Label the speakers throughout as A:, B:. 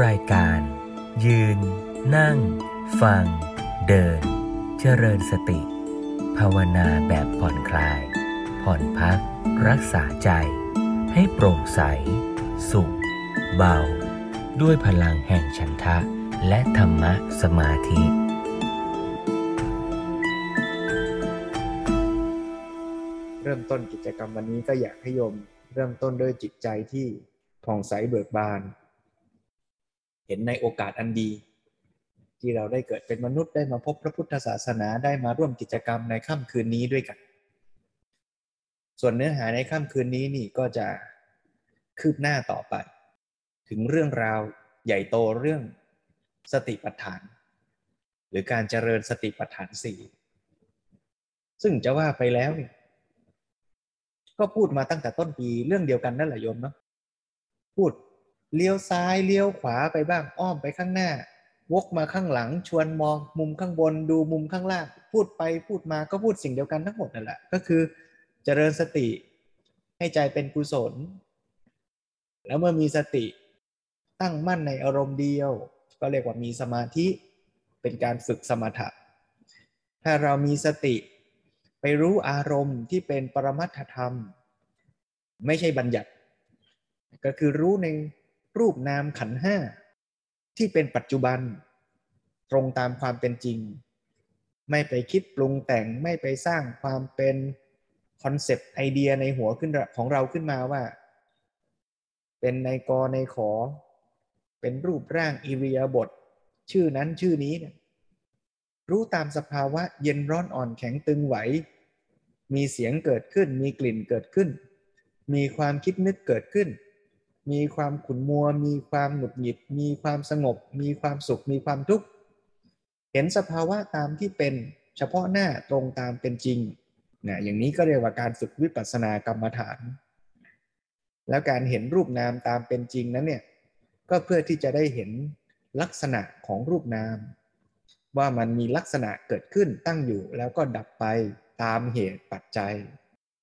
A: รายการ ยืน นั่ง ฟัง เดิน เจริญสติ ภาวนาแบบผ่อนคลาย ผ่อนพัก รักษาใจ ให้โปร่งใส สุข เบา ด้วยพลังแห่งฉันทะ และธรรมะสมาธิ
B: เริ่มต้นกิจกรรมวันนี้ก็อยากให้โยมเริ่มต้นด้วยจิตใจที่ผ่องใสเบิกบาน เห็นในโอกาสอันดี ที่เราได้เกิดเป็นมนุษย์ได้มาพบพระพุทธศาสนาได้มาร่วมกิจกรรมในค่ำคืนนี้ด้วยกัน ส่วนเนื้อหาในค่ำคืนนี้นี่ก็จะคืบหน้าต่อไป ถึงเรื่องราวใหญ่โตเรื่องสติปัฏฐาน หรือการเจริญสติปัฏฐานสี่ซึ่งจะว่าไปแล้วเนี่ยก็พูดมาตั้งแต่ต้นปีเรื่องเดียวกันนั่นแหละโยมเนาะพูด เลี้ยวซ้ายเลี้ยวขวาไปบ้างอ้อมไปข้างหน้า วกมาข้างหลังชวนมองมุมข้างบนดูมุมข้างล่าง พูดไปพูดมาก็พูดสิ่งเดียวกันทั้งหมดนั่นแหละก็คือ เจริญสติ ให้ใจเป็นกุศล แล้วเมื่อมีสติตั้งมั่นในอารมณ์เดียว ก็เรียกว่ามีสมาธิเป็นการฝึกสมถะ ถ้าเรามีสติไปรู้อารมณ์ที่เป็นปรมัตถธรรม ไม่ใช่บัญญัติ ก็คือรู้ใน รูปนามขันห้าที่เป็นปัจจุบัน ตรงตามความเป็นจริง ไม่ไปคิดปรุงแต่งไม่ไปสร้างความเป็นคอนเซปต์ไอเดียในหัวขึ้นของเราขึ้นมาว่า เป็นในกในขอ เป็นรูปร่างอิริยาบถชื่อนั้นชื่อนี้เนี่ยรู้ตามสภาวะเย็นร้อนอ่อนแข็งตึงไหว มีเสียงเกิดขึ้น มีกลิ่นเกิดขึ้น มีความคิดนึกเกิดขึ้น มีความขุ่นมัว มีความหงุดหงิด มีความสงบ มีความสุข มีความทุกข์ เห็นสภาวะตามที่เป็นเฉพาะหน้าตรงตามเป็นจริงนะอย่างนี้ก็เรียกว่าการฝึกวิปัสสนากรรมฐาน แล้วการเห็นรูปนามตามเป็นจริงนั้นเนี่ยก็เพื่อที่จะได้เห็นลักษณะของรูปนาม ว่ามันมีลักษณะเกิดขึ้นตั้งอยู่แล้วก็ดับไปตามเหตุปัจจัย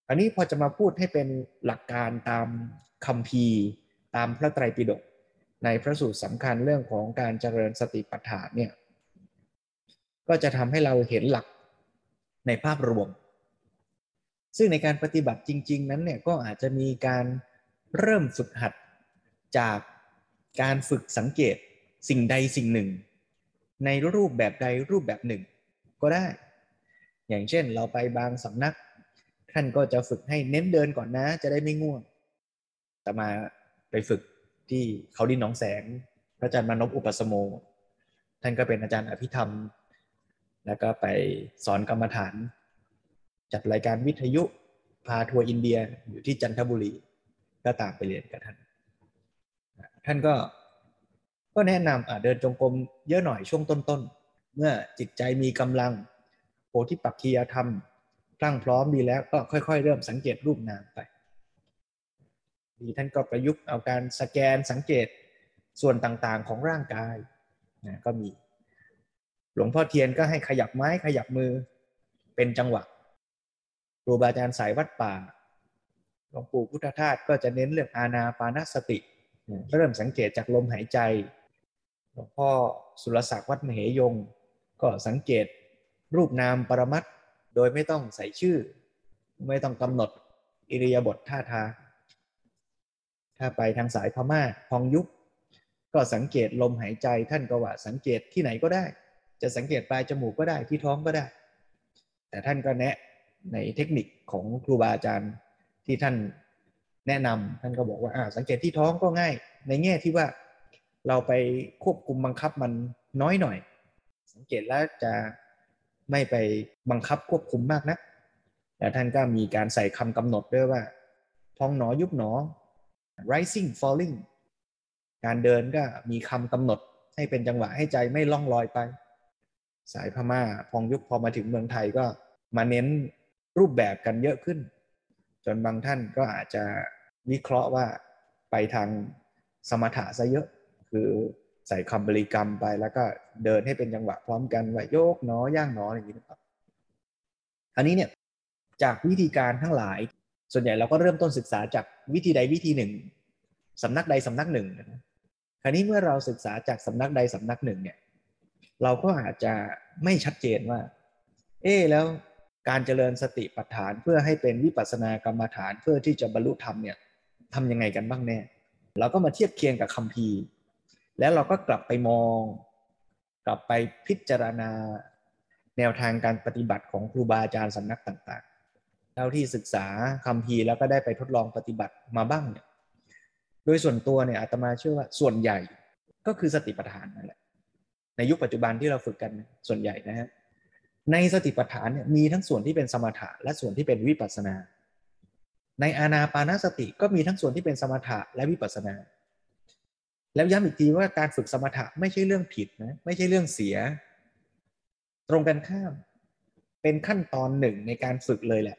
B: อันนี้พอจะมาพูดให้เป็นหลักการตามคำพี ตามพระไตรปิฎกในพระสูตรสำคัญเรื่องของการเจริญสติปัฏฐานเนี่ยก็จะทำให้เราเห็นหลักในภาพรวม ซึ่งในการปฏิบัติจริง ๆ นั้นเนี่ยก็อาจจะมีการเริ่มฝึกหัดจากการฝึกสังเกตสิ่งใดสิ่งหนึ่ง ในรูปแบบใดรูปแบบหนึ่ง ก็ได้ อย่างเช่นเราไปบางสำนักท่านก็จะฝึกให้เน้นเดินก่อนนะจะได้ไม่ง่วงแต่มา ไปฝึกที่เขาดินน้องแสง พระอาจารย์มานพอุปสมโม ท่านก็เป็นอาจารย์อภิธรรม แล้วก็ไปสอนกรรมฐาน จัดรายการวิทยุพาทัวร์อินเดียอยู่ที่จันทบุรี ก็ตามไปเรียนกับท่าน ท่านก็ก็แนะนำเดินจงกรมเยอะหน่อยช่วงต้นๆ เมื่อจิตใจมีกำลังโพธิปักคียธรรมตั้งพร้อมดีแล้วก็ค่อย ๆ เริ่มสังเกตรูปนามไป ดีท่านก็ประยุกต์เอาการสแกนสังเกตส่วนต่างๆของร่างกายนะก็มี หลวงพ่อเทียนก็ให้ขยับไม้ขยับมือเป็นจังหวะครูบาอาจารย์สายวัดป่าหลวงปู่พุทธทาสก็จะเน้นเรื่องอาณาปานสติ เริ่มสังเกตจากลมหายใจ หลวงพ่อสุรศักดิ์วัดมเหยง ก็สังเกตรูปนามปรมัตโดยไม่ต้องใส่ชื่อ ไม่ต้องกำหนดอิริยาบถท่าทาง ถ้าไปทางสายพม่าพองยุบก็สังเกตลมหายใจท่านก็ว่าสังเกตที่ไหนก็ได้ จะสังเกตปลายจมูกก็ได้ที่ท้องก็ได้ แต่ท่านก็แนะในเทคนิคของครูบาอาจารย์ที่ท่านแนะนำท่านก็บอกว่าอ่าสังเกตที่ท้องก็ง่าย ในแง่ที่ว่าเราไปควบคุมบังคับมันน้อยหน่อย สังเกตแล้วจะไม่ไปบังคับควบคุมมากนะแต่ท่านก็มีการใส่คำกำหนดด้วยว่า พองหนอยุบหนอ rising falling การเดินก็มีคำกำหนดให้เป็นจังหวะให้ใจไม่ล่องลอยไป สายพม่าพองยุบพอมาถึงเมืองไทยก็มาเน้นรูปแบบกันเยอะขึ้น จนบางท่านก็อาจจะวิเคราะห์ว่าไปทางสมถะซะเยอะ คือใส่คำบริกรรมไปแล้วก็เดินให้เป็นจังหวะพร้อมกันว่าโยกหนอย่างหนออย่างนี้นะครับอันนี้เนี่ยจากวิธีการทั้งหลาย ส่วนใหญ่เราก็เริ่มต้นศึกษาจากวิธีใดวิธีหนึ่งสำนักใดสำนักหนึ่งคราวนี้เมื่อเราศึกษาจากสำนักใดสำนักหนึ่งเนี่ยเราก็อาจจะไม่ชัดเจนว่า เอ๊แล้วการเจริญสติปัฏฐานเพื่อให้เป็นวิปัสสนากรรมฐานเพื่อที่จะบรรลุธรรมเนี่ยทำยังไงกันบ้างแน่ เราก็มาเทียบเคียงกับคัมภีร์ แล้วเราก็กลับไปมอง กลับไปพิจารณา แนวทางการปฏิบัติของครูบาอาจารย์สำนักต่าง ท่าที่ศึกษาคัมภีร์แล้วก็ได้ไปทดลองปฏิบัติมาบ้างเนี่ยโดยส่วนตัวเนี่ยอาตมาเชื่อว่าส่วนใหญ่ก็คือสติปัฏฐานนั่นแหละในยุคปัจจุบันที่เราฝึกกันส่วนใหญ่นะฮะในสติปัฏฐานเนี่ยมีทั้งส่วนที่เป็นสมถะและส่วนที่เป็นวิปัสนา ในอานาปานสติก็มีทั้งส่วนที่เป็นสมถะและวิปัสนา แล้วย้ำอีกทีว่าการฝึกสมถะไม่ใช่เรื่องผิดนะไม่ใช่เรื่องเสีย ตรงกันข้าม เป็นขั้นตอนหนึ่งในการฝึกเลยแหละ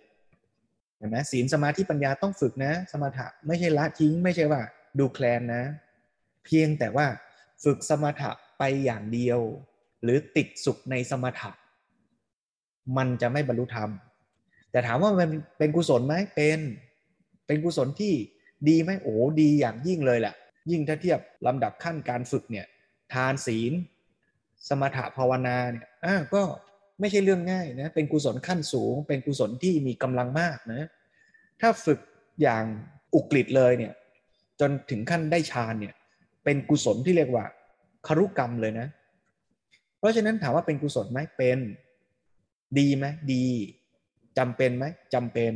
B: เห็นไหมศีลสมาธิปัญญาต้องฝึกนะ สมถะไม่ใช่ละทิ้ง ไม่ใช่ว่าดูแคลนนะ เพียงแต่ว่าฝึกสมถะไปอย่างเดียว หรือติดสุขในสมถะ มันจะไม่บรรลุธรรม แต่ถามว่ามันเป็นกุศลไหมเป็นเป็นกุศลที่ดีไหมโอ้ดีอย่างยิ่งเลยแหละยิ่งถ้าเทียบลำดับขั้นการฝึกเนี่ยทานศีล สมถะภาวนาเนี่ยอ่าก็ ไม่ใช่เรื่องง่ายนะเป็นกุศลขั้นสูง เป็นกุศลที่มีกำลังมากนะถ้าฝึกอย่างอุกฤษเลยเนี่ยจนถึงขั้นได้ฌานเนี่ยเป็นกุศลที่เรียกว่าคารุกรรมเลยนะ เพราะฉะนั้นถามว่าเป็นกุศลไหมเป็นดีไหมดีจำเป็นไหมจำเป็น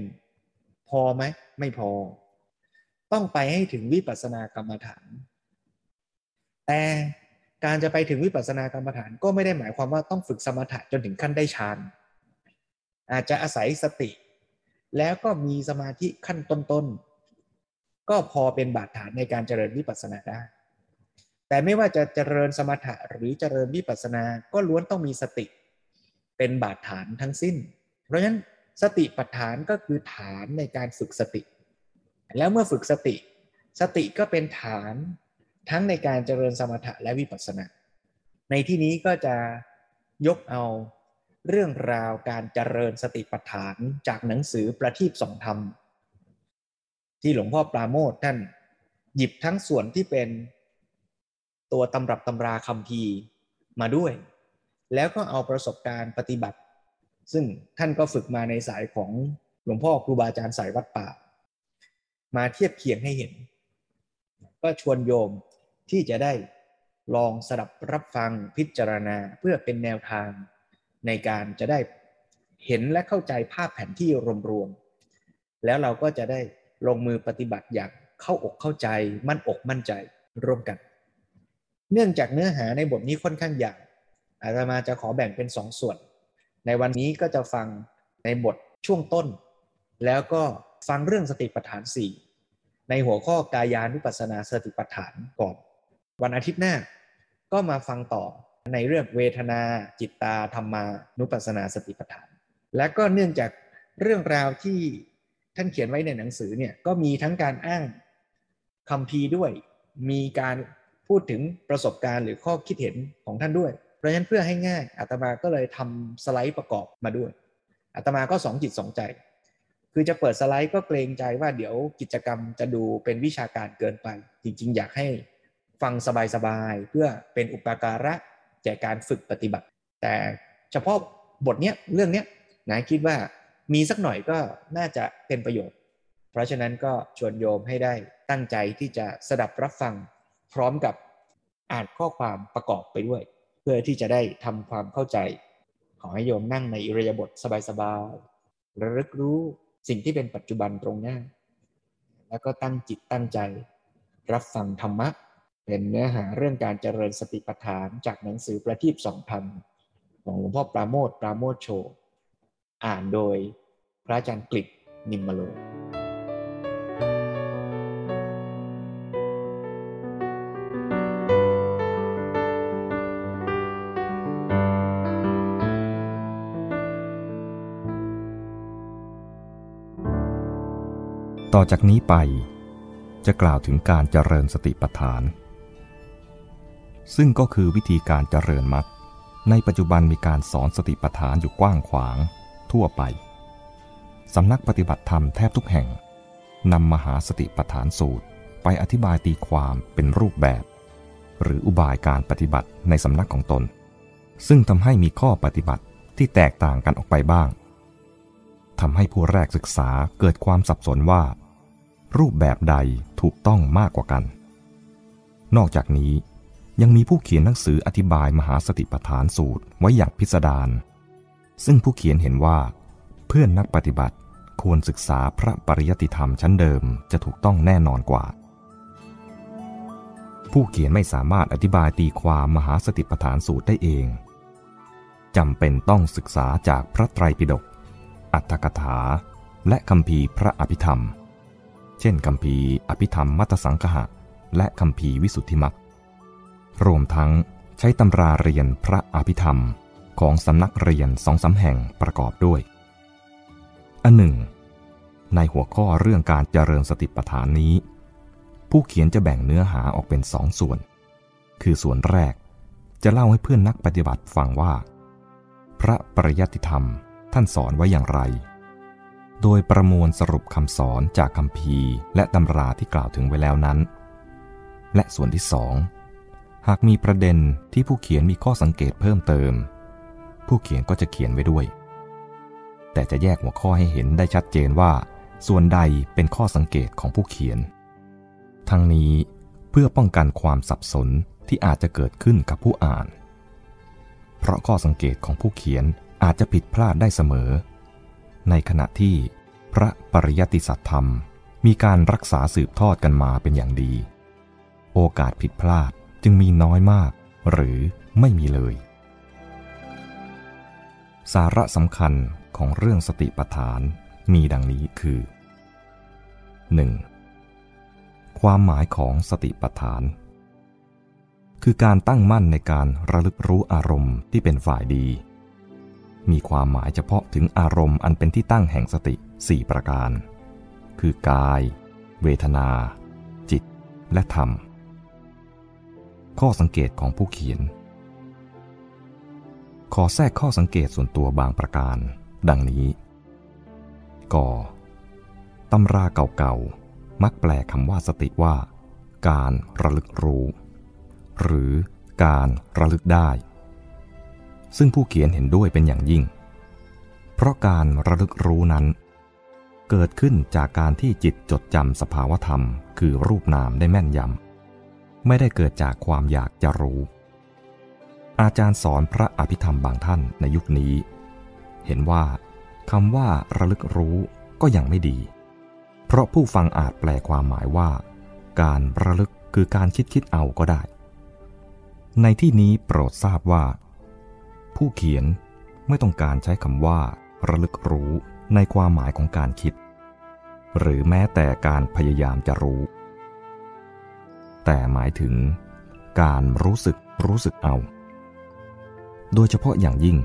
B: พอไหมไม่พอ ต้องไปให้ถึงวิปัสสนากรรมฐาน แต่ การจะไปถึงวิปัสสนากรรมฐานก็ไม่ได้หมายความว่าต้องฝึกสมถะจนถึงขั้นได้ฌานอาจจะอาศัยสติ แล้วก็มีสมาธิขั้นต้นๆก็พอเป็นบาดฐานในการเจริญวิปัสสนาได้ แต่ไม่ว่าจะเจริญสมถะหรือเจริญวิปัสสนาก็ล้วนต้องมีสติ เป็นบาดฐานทั้งสิ้น เพราะฉะนั้นสติปัฏฐานก็คือฐานในการฝึกสติ แล้วเมื่อฝึกสติ สติก็เป็นฐาน ทั้งในการเจริญสมถะและวิปัสสนา ในที่นี้ก็จะยกเอาเรื่องราวการเจริญสติปัฏฐานจากหนังสือประทีปสองธรรม ที่หลวงพ่อปราโมทท่านหยิบทั้งส่วนที่เป็นตัวตำรับตำราคำพีมาด้วย แล้วก็เอาประสบการณ์ปฏิบัติ ซึ่งท่านก็ฝึกมาในสายของหลวงพ่อครูบาอาจารย์สายวัดป่า มาเทียบเคียงให้เห็น ก็ชวนโยม ที่จะได้ลองสดับรับฟังพิจารณาเพื่อเป็นแนวทางในการจะได้เห็นและเข้าใจภาพแผนที่รวมๆ แล้วเราก็จะได้ลงมือปฏิบัติอย่างเข้าอกเข้าใจมั่นอกมั่นใจร่วมกัน เนื่องจากเนื้อหาในบทนี้ค่อนข้างยาวอาตมาจะขอแบ่งเป็นสองส่วน ในวันนี้ก็จะฟังในบทช่วงต้น แล้วก็ฟังเรื่องสติปัฏฐาน 4 ในหัวข้อกายานุปัสสนาสติปัฏฐานก่อน วันอาทิตย์หน้า ก็มาฟังต่อในเรื่องเวทนา จิตตาธรรมานุปัสสนาสติปัฏฐาน และก็เนื่องจากเรื่องราวที่ท่านเขียนไว้ในหนังสือเนี่ยก็มีทั้งการอ้างคำพีด้วย มีการพูดถึงประสบการณ์หรือข้อคิดเห็นของท่านด้วย เพราะฉะนั้นเพื่อให้ง่ายอาตมาก็เลยทำสไลด์ประกอบมาด้วยอาตมาก็สองจิตสองใจ คือจะเปิดสไลด์ก็เกรงใจว่าเดี๋ยวกิจกรรมจะดูเป็นวิชาการเกินไป จริงๆ อยากให้ ฟังสบายๆ เพื่อเป็นอุปการะแก่การฝึกปฏิบัติ แต่เฉพาะบทเนี้ยเรื่องเนี้ยนะคิดว่ามีสักหน่อยก็น่าจะเป็นประโยชน์ เพราะฉะนั้นก็ชวนโยมให้ได้ตั้งใจที่จะสดับรับฟังพร้อมกับอ่านข้อความประกอบไปด้วย เพื่อที่จะได้ทำความเข้าใจ ขอให้โยมนั่งในอิริยาบถสบายๆระลึกรู้สิ่งที่เป็นปัจจุบันตรงหน้า แล้วก็ตั้งจิตตั้งใจ รับฟังธรรมะ เป็นเนื้อหาเรื่องการเจริญสติปัฏฐานจากหนังสือประทีปสองพันของหลวงพ่อปราโมทปราโมทโช อ่านโดยพระอาจารย์กฤษนิมมโล
C: ต่อจากนี้ไปจะกล่าวถึงการเจริญสติปัฏฐาน ซึ่งก็คือวิธีการเจริญมรรคในปัจจุบันมีการสอนสติปัฏฐานอยู่กว้างขวาง ทั่วไป สำนักปฏิบัติธรรมแทบทุกแห่งนำมหาสติปัฏฐานสูตรไปอธิบายตีความเป็นรูปแบบ หรืออุบายการปฏิบัติในสำนักของตน ซึ่งทำให้มีข้อปฏิบัติที่แตกต่างกันออกไปบ้างทำให้ผู้แรกศึกษาเกิดความสับสนว่า รูปแบบใดถูกต้องมากกว่ากัน นอกจากนี้ ยังมีผู้เขียนหนังสืออธิบายมหาสติปัฏฐานสูตรไว้อย่างพิสดาร ซึ่งผู้เขียนเห็นว่า เพื่อนนักปฏิบัติควรศึกษาพระปริยติธรรมชั้นเดิมจะถูกต้องแน่นอนกว่า ผู้เขียนไม่สามารถอธิบายตีความมหาสติปัฏฐานสูตรได้เองจำเป็นต้องศึกษาจากพระไตรปิฎก อัตถกถา และคำพีพระอภิธรรม เช่นคำพีอภิธรรมมัตสังคหะ และคำพีวิสุทธิมัก รวมทั้งใช้ตำราเรียนพระอภิธรรมของสำนักเรียนสองสาแห่งประกอบด้วย อันหนึ่ง ในหัวข้อเรื่องการเจริญสติปัฏฐานนี้ ผู้เขียนจะแบ่งเนื้อหาออกเป็นสองส่วน คือส่วนแรกจะเล่าให้เพื่อนนักปฏิบัติฟังว่า พระปริยัติธรรมท่านสอนไว้อย่างไร โดยประมวลสรุปคำสอนจากคำพีและตำราที่กล่าวถึงไว้แล้วนั้น และส่วนที่สอง หากมีประเด็นที่ผู้เขียนมีข้อสังเกตเพิ่มเติม ผู้เขียนก็จะเขียนไว้ด้วย แต่จะแยกหัวข้อให้เห็นได้ชัดเจนว่า ส่วนใดเป็นข้อสังเกตของผู้เขียน ทั้งนี้เพื่อป้องกันความสับสนที่อาจจะเกิดขึ้นกับผู้อ่าน เพราะข้อสังเกตของผู้เขียนอาจจะผิดพลาดได้เสมอ ในขณะที่พระปริยติสัตธรรม มีการรักษาสืบทอดกันมาเป็นอย่างดี โอกาสผิดพลาด จึงมีน้อยมาก หรือไม่มีเลย สาระสำคัญของเรื่องสติปัฏฐานมีดังนี้คือ 1. ความหมายของสติปัฏฐาน คือการตั้งมั่นในการระลึกรู้อารมณ์ที่เป็นฝ่ายดี มีความหมายเฉพาะถึงอารมณ์อันเป็นที่ตั้งแห่งสติ 4 ประการ คือกาย เวทนา จิต และธรรม ข้อสังเกตของผู้เขียน ขอแทรกข้อสังเกตส่วนตัวบางประการ ดังนี้กอตำราเก่าๆ มักแปลคำว่าสติว่า การระลึกรู้ หรือการระลึกได้ ซึ่งผู้เขียนเห็นด้วยเป็นอย่างยิ่ง เพราะการระลึกรู้นั้น เกิดขึ้นจากการที่จิตจดจำสภาวธรรม คือรูปนามได้แม่นยำ ไม่ได้เกิดจากความอยากจะรู้ อาจารย์สอนพระอภิธรรมบางท่านในยุคนี้ เห็นว่าคำว่าระลึกรู้ก็ยังไม่ดี เพราะผู้ฟังอาจแปลความหมายว่า การระลึกคือการคิดคิดเอาก็ได้ ในที่นี้โปรดทราบว่า ผู้เขียนไม่ต้องการใช้คำว่า ระลึกรู้ในความหมายของการคิด หรือแม้แต่การพยายามจะรู้ แต่หมายถึงการรู้สึกรู้สึกเอา โดยเฉพาะอย่างยิ่ง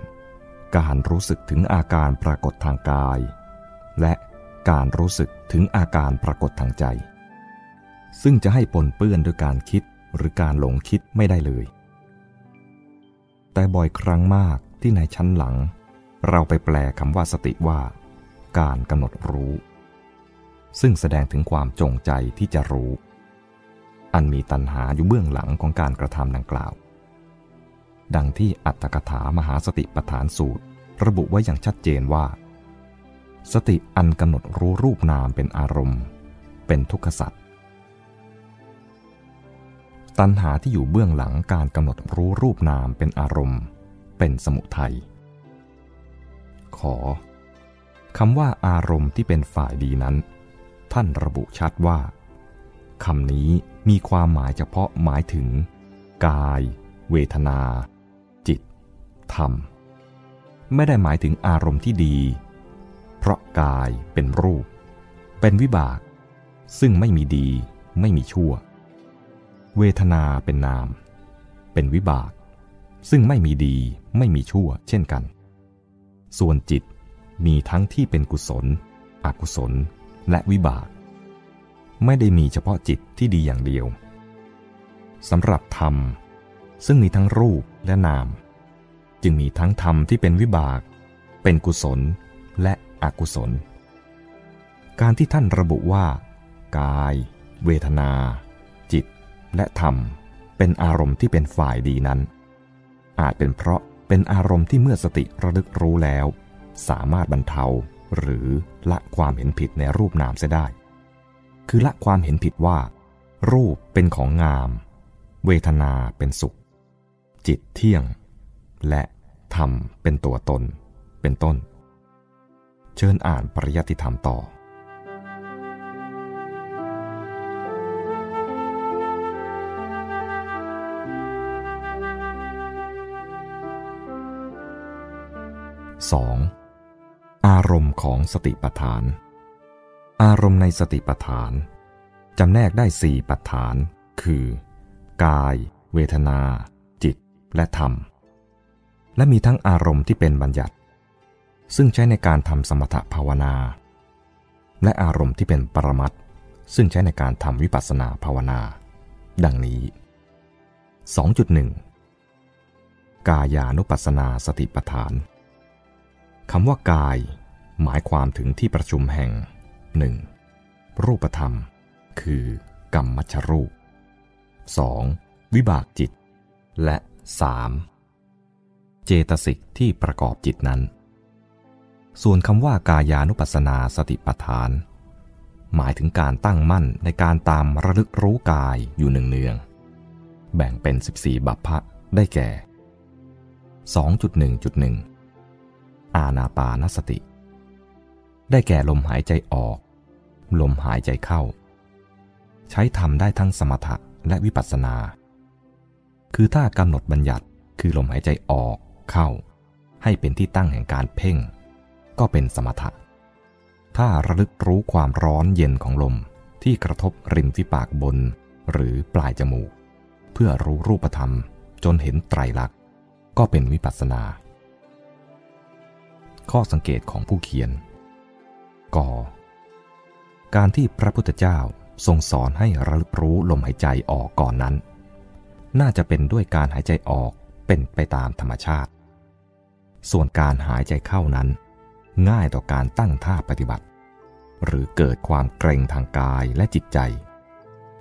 C: การรู้สึกถึงอาการปรากฏทางกาย และการรู้สึกถึงอาการปรากฏทางใจ ซึ่งจะให้ปนเปื้อนด้วยการคิดหรือการหลงคิดไม่ได้เลย แต่บ่อยครั้งมากที่ในชั้นหลัง เราไปแปลคำว่าสติว่า การกำหนดรู้ ซึ่งแสดงถึงความจงใจที่จะรู้ อันมีตัณหาอยู่เบื้องหลังของการกระทำดังกล่าว ดังที่อัตถกถามหาสติปฐานสูตร ระบุไว้อย่างชัดเจนว่า สติอันกำหนดรู้รูปนามเป็นอารมณ์ เป็นทุกขสัตว์ตัณหาที่อยู่เบื้องหลังการกำหนดรู้รูปนามเป็นอารมณ์ เป็นสมุทัยขอคำว่าอารมณ์ที่เป็นฝ่ายดีนั้น ท่านระบุชัดว่าคำนี้ มีความหมายเฉพาะหมายถึง กาย เวทนา จิต ธรรม ไม่ได้หมายถึงอารมณ์ที่ดี เพราะกายเป็นรูป เป็นวิบาก ซึ่งไม่มีดี ไม่มีชั่ว เวทนาเป็นนาม เป็นวิบาก ซึ่งไม่มีดีไม่มีชั่ว เช่นกัน ส่วนจิตมีทั้งที่เป็นกุศล อกุศล และวิบาก ไม่ได้มีเฉพาะจิตที่ดีอย่างเดียวสำหรับธรรม ซึ่งมีทั้งรูปและนาม จึงมีทั้งธรรมที่เป็นวิบาก เป็นกุศลและอกุศล การที่ท่านระบุว่า กาย เวทนา จิต และธรรม เป็นอารมณ์ที่เป็นฝ่ายดีนั้น อาจเป็นเพราะเป็นอารมณ์ที่เมื่อสติระลึกรู้แล้ว สามารถบรรเทาหรือละความเห็นผิดในรูปนามเสียได้ คือละความเห็นผิดว่า รูปเป็นของงาม เวทนาเป็นสุข จิตเที่ยง และธรรมเป็นตัวตน เป็นต้น เชิญอ่านปริยัติธรรมต่อ 2. อารมณ์ของสติปัฏฐาน อารมณ์ในสติปัฏฐานจำแนกได้สี่ปัฏฐาน คือ กาย เวทนา จิต และธรรม และมีทั้งอารมณ์ที่เป็นบัญญัติ ซึ่งใช้ในการทำสมถภาวนา และอารมณ์ที่เป็นปรมัตซึ่งใช้ในการทำวิปัสสนาภาวนา ดังนี้ 2.1 กายานุปัสสนาสติปัฏฐานคำว่ากาย หมายความถึงที่ประชุมแห่ง 1. รูปธรรม คือกรรมมัชรูป 2. วิบากจิต และ 3. เจตสิกที่ประกอบจิตนั้น ส่วนคำว่ากายานุปัสสนาสติปัฏฐาน หมายถึงการตั้งมั่นในการตามระลึกรู้กายอยู่หนึ่งเนือง แบ่งเป็น 14 บัพพะได้แก่ 2.1.1 อาณาปานสติ ได้แก่ลมหายใจออก ลมหายใจเข้า ใช้ทำได้ทั้งสมถะและวิปัสสนา คือถ้ากำหนดบัญญัติคือลมหายใจออกเข้า ให้เป็นที่ตั้งแห่งการเพ่ง ก็เป็นสมถะ ถ้าระลึกรู้ความร้อนเย็นของลมที่กระทบริมฝีปากบน หรือปลายจมูก เพื่อรู้รูปธรรมจนเห็นไตรลักษณ์ก็เป็นวิปัสสนา ข้อสังเกตของผู้เขียน กการที่พระพุทธเจ้าทรงสอนให้ระลึกรู้ลมหายใจออกก่อนนั้น น่าจะเป็นด้วยการหายใจออกเป็นไปตามธรรมชาติ ส่วนการหายใจเข้านั้น ง่ายต่อการตั้งท่าปฏิบัติ หรือเกิดความเกรงทางกายและจิตใจ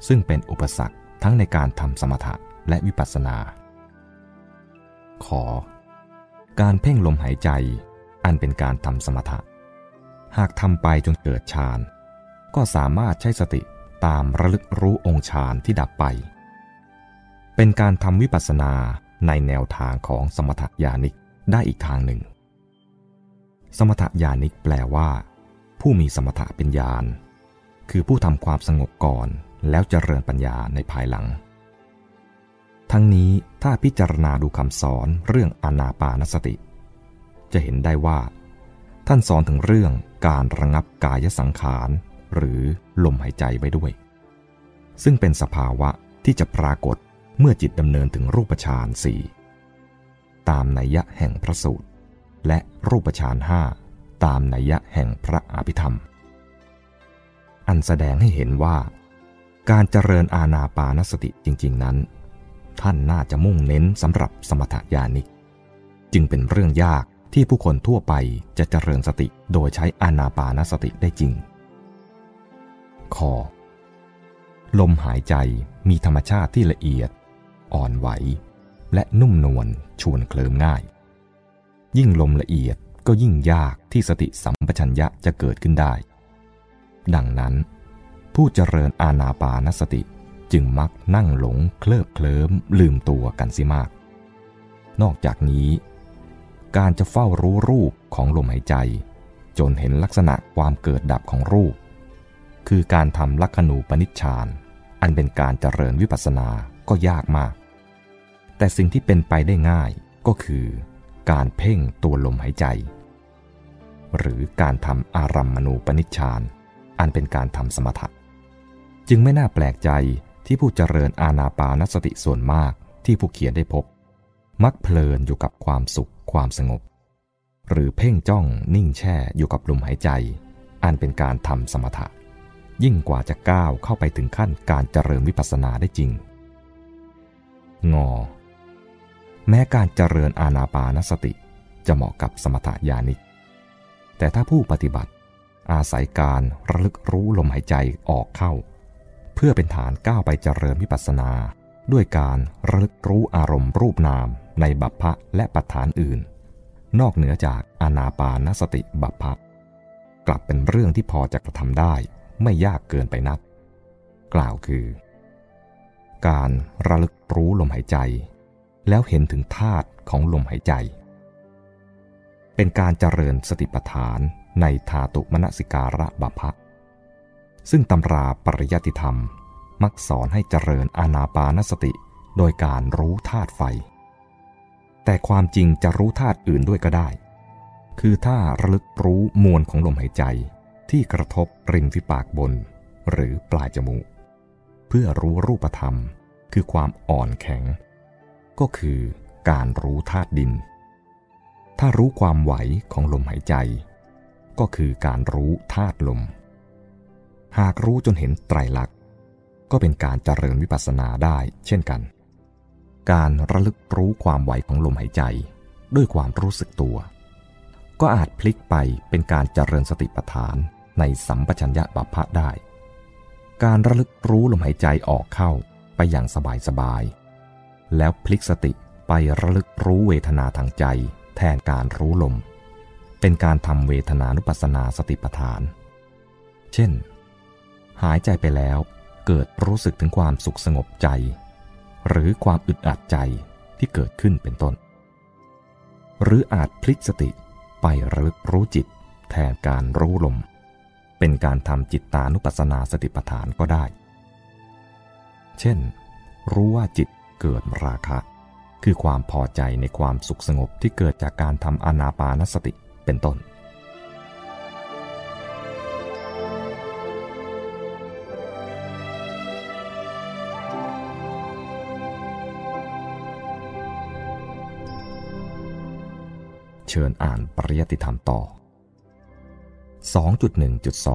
C: ซึ่งเป็นอุปสรรคทั้งในการทำสมถะและวิปัสสนา ขอ การเพ่งลมหายใจอันเป็นการทำสมถะ หากทำไปจนเกิดฌาน ก็สามารถใช้สติตามระลึกรู้องค์ฌานที่ดับไป เป็นการทำวิปัสสนาในแนวทางของสมถญาณิกได้อีกทางหนึ่ง สมถญาณิกแปลว่า ผู้มีสมถะเป็นญาณ คือผู้ทำความสงบก่อนแล้วเจริญปัญญาในภายหลัง ทั้งนี้ถ้าพิจารณาดูคำสอนเรื่องอนาปานสติ จะเห็นได้ว่า ท่านสอนถึงเรื่องการระงับกายสังขาร หรือลมหายใจไว้ด้วย ซึ่งเป็นสภาวะที่จะปรากฏเมื่อจิตดำเนินถึงรูปฌานสี่ตามนัยยะแห่งพระสูตร และรูปฌานห้าตามนัยยะแห่งพระอภิธรรม อันแสดงให้เห็นว่า การเจริญอาณาปานสติจริง ๆ นั้น ท่านน่าจะมุ่งเน้นสำหรับสมถยานิก จึงเป็นเรื่องยาก ที่ผู้คนทั่วไปจะเจริญสติโดยใช้อานาปานสติได้จริง คอ ลมหายใจมีธรรมชาติที่ละเอียด อ่อนไหว และนุ่มนวลชวนเคลิมง่าย ยิ่งลมละเอียดก็ยิ่งยากที่สติสัมปชัญญะจะเกิดขึ้นได้ ดังนั้น ผู้เจริญอาณาปานสติจึงมักนั่งหลงเคลิบเคลิ้มลืมตัวกันสิมาก นอกจากนี้ การจะเฝ้ารู้รูปของลมหายใจ จนเห็นลักษณะความเกิดดับของรูป คือการทำลักขณูปนิชฌานอันเป็นการเจริญวิปัสสนาก็ยากมาก แต่สิ่งที่เป็นไปได้ง่ายก็คือ การเพ่งตัวลมหายใจ หรือการทำอารัมมณูปนิชฌานอันเป็นการทำสมถะจึงไม่น่าแปลกใจที่ผู้เจริญอาณาปานสติส่วนมากที่ผู้เขียนได้พบ มักเพลินอยู่กับความสุข ความสงบ หรือเพ่งจ้องนิ่งแช่อยู่กับลมหายใจ อันเป็นการทำสมถะ ยิ่งกว่าจะก้าวเข้าไปถึงขั้นการเจริญวิปัสสนาได้จริง งอ แม้การเจริญอาณาปานสติจะเหมาะกับสมถะญาณิก แต่ถ้าผู้ปฏิบัติอาศัยการระลึกรู้ลมหายใจออกเข้า เพื่อเป็นฐานก้าวไปเจริญวิปัสสนา ด้วยการระลึกรู้อารมณ์รูปนาม ในบัพพะและปัฏฐานอื่น นอกเหนือจากอานาปานสติบัพพะกลับเป็นเรื่องที่พอจะกระทำได้ไม่ยากเกินไปนัก กล่าวคือ การระลึกรู้ลมหายใจ แล้วเห็นถึงธาตุของลมหายใจ เป็นการเจริญสติปัฏฐานในธาตุมนสิการะบัพพะซึ่งตำราปริยติธรรม มักสอนให้เจริญอานาปานสติโดยการรู้ธาตุไฟ แต่ความจริงจะรู้ธาตุอื่นด้วยก็ได้ คือถ้าระลึกรู้มวลของลมหายใจที่กระทบริมฝีปากบน หรือปลายจมูก เพื่อรู้รูปธรรม คือความอ่อนแข็ง ก็คือการรู้ธาตุดิน ถ้ารู้ความไหวของลมหายใจ ก็คือการรู้ธาตุลม หากรู้จนเห็นไตรลักษณ์ก็เป็นการเจริญวิปัสสนาได้เช่นกัน การระลึกรู้ความไหวของลมหายใจ ด้วยความรู้สึกตัว ก็อาจพลิกไปเป็นการเจริญสติปัฏฐานในสัมปชัญญะบัพพะได้ การระลึกรู้ลมหายใจออกเข้าไปอย่างสบายๆแล้วพลิกสติไประลึกรู้เวทนาทางใจ แทนการรู้ลม เป็นการทำเวทนานุปัสสนาสติปัฏฐาน เช่น หายใจไปแล้วเกิดรู้สึกถึงความสุขสงบใจ หรือความอึดอัดใจที่เกิดขึ้นเป็นต้น หรืออาจพลิกสติไประลึกรู้จิตแทนการรู้ลม เป็นการทำจิตตานุปัสสนาสติปัฏฐานก็ได้ เช่น รู้ว่าจิตเกิดราคะ คือความพอใจในความสุขสงบที่เกิดจากการทำอนาปานสติเป็นต้น ชิญอ่านปริยติธรรมต่อ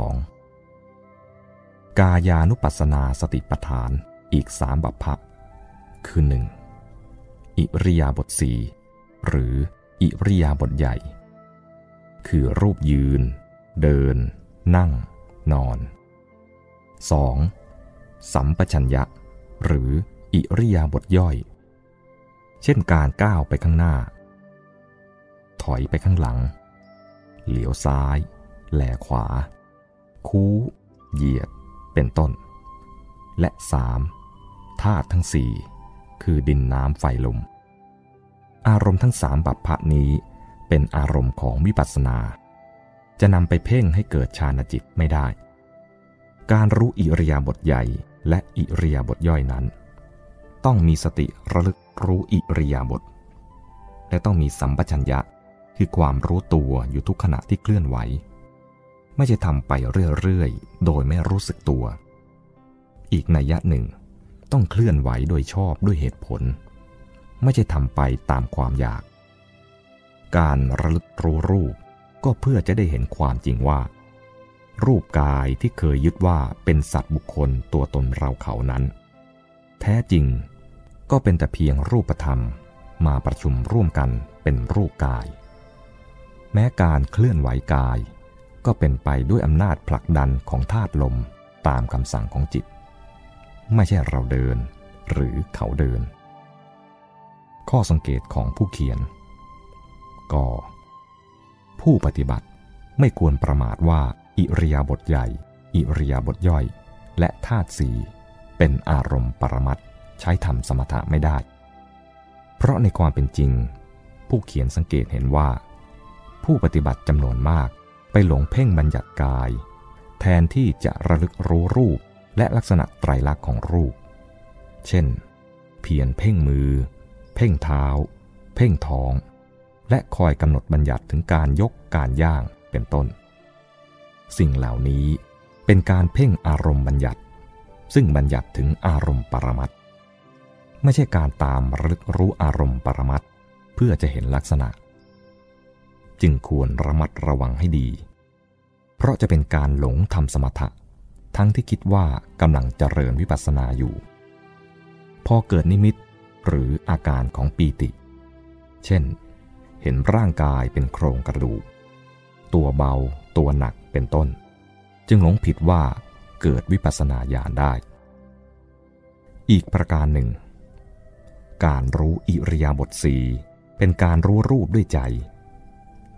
C: 2.1.2 กายานุปัสสนาสติปัฏฐานอีกสามบัพพะ คือ 1. อิริยาบถสีหรืออิริยาบถใหญ่ คือรูปยืน เดิน นั่ง นอน 2. สัมปชัญญะ หรืออิริยาบถย่อย เช่นการก้าวไปข้างหน้า ถอยไปข้างหลัง เหลียวซ้าย แหลขวา คู้ เหยียด เป็นต้น และสามธาตุทั้งสี่คือดินน้ำไฟลม อารมณ์ทั้งสามบัพพะนี้เป็นอารมณ์ของวิปัสสนา จะนำไปเพ่งให้เกิดฌานจิตไม่ได้ การรู้อิริยาบถใหญ่และอิริยาบถย่อยนั้น ต้องมีสติระลึกรู้อิริยาบถและต้องมีสัมปชัญญะ คือความรู้ตัวอยู่ทุกขณะที่เคลื่อนไหว ไม่ใช่ทำไปเรื่อยๆ โดยไม่รู้สึกตัว อีกนัยยะหนึ่ง ต้องเคลื่อนไหวโดยชอบด้วยเหตุผล ไม่ใช่ทำไปตามความอยาก การระลึกรู้รูปก็เพื่อจะได้เห็นความจริงว่า รูปกายที่เคยยึดว่าเป็นสัตว์บุคคลตัวตนเราเขานั้น แท้จริงก็เป็นแต่เพียงรูปธรรมมาประชุมร่วมกันเป็นรูปกาย แม้การเคลื่อนไหวกาย ก็เป็นไปด้วยอำนาจผลักดันของธาตุลมตามคำสั่งของจิต ไม่ใช่เราเดิน หรือเขาเดิน ข้อสังเกตของผู้เขียน ก็ ผู้ปฏิบัติไม่ควรประมาทว่าอิริยาบถใหญ่ อิริยาบถย่อย และธาตุสีเป็นอารมณ์ปรมัตใช้ทำสมถะไม่ได้ เพราะในความเป็นจริง ผู้เขียนสังเกตเห็นว่า ผู้ปฏิบัติจำนวนมากไปหลงเพ่งบัญญัติกาย แทนที่จะระลึกรู้รูปและลักษณะไตรลักษณ์ของรูป เช่น เพียรเพ่งมือ เพ่งเท้า เพ่งท้อง และคอยกำหนดบัญญัติถึงการยกการย่างเป็นต้น สิ่งเหล่านี้เป็นการเพ่งอารมณ์บัญญัติ ซึ่งบัญญัติถึงอารมณ์ปรมัตไม่ใช่การตามระลึกรู้อารมณ์ปรมัตเพื่อจะเห็นลักษณะ จึงควรระมัดระวังให้ดี เพราะจะเป็นการหลงทำสมถะ ทั้งที่คิดว่ากำลังเจริญวิปัสสนาอยู่ พอเกิดนิมิตหรืออาการของปีติ เช่น เห็นร่างกายเป็นโครงกระดูก ตัวเบาตัวหนักเป็นต้น จึงหลงผิดว่าเกิดวิปัสสนาญาณได้ อีกประการหนึ่ง การรู้อิริยาบถสีเป็นการรู้รูปด้วยใจ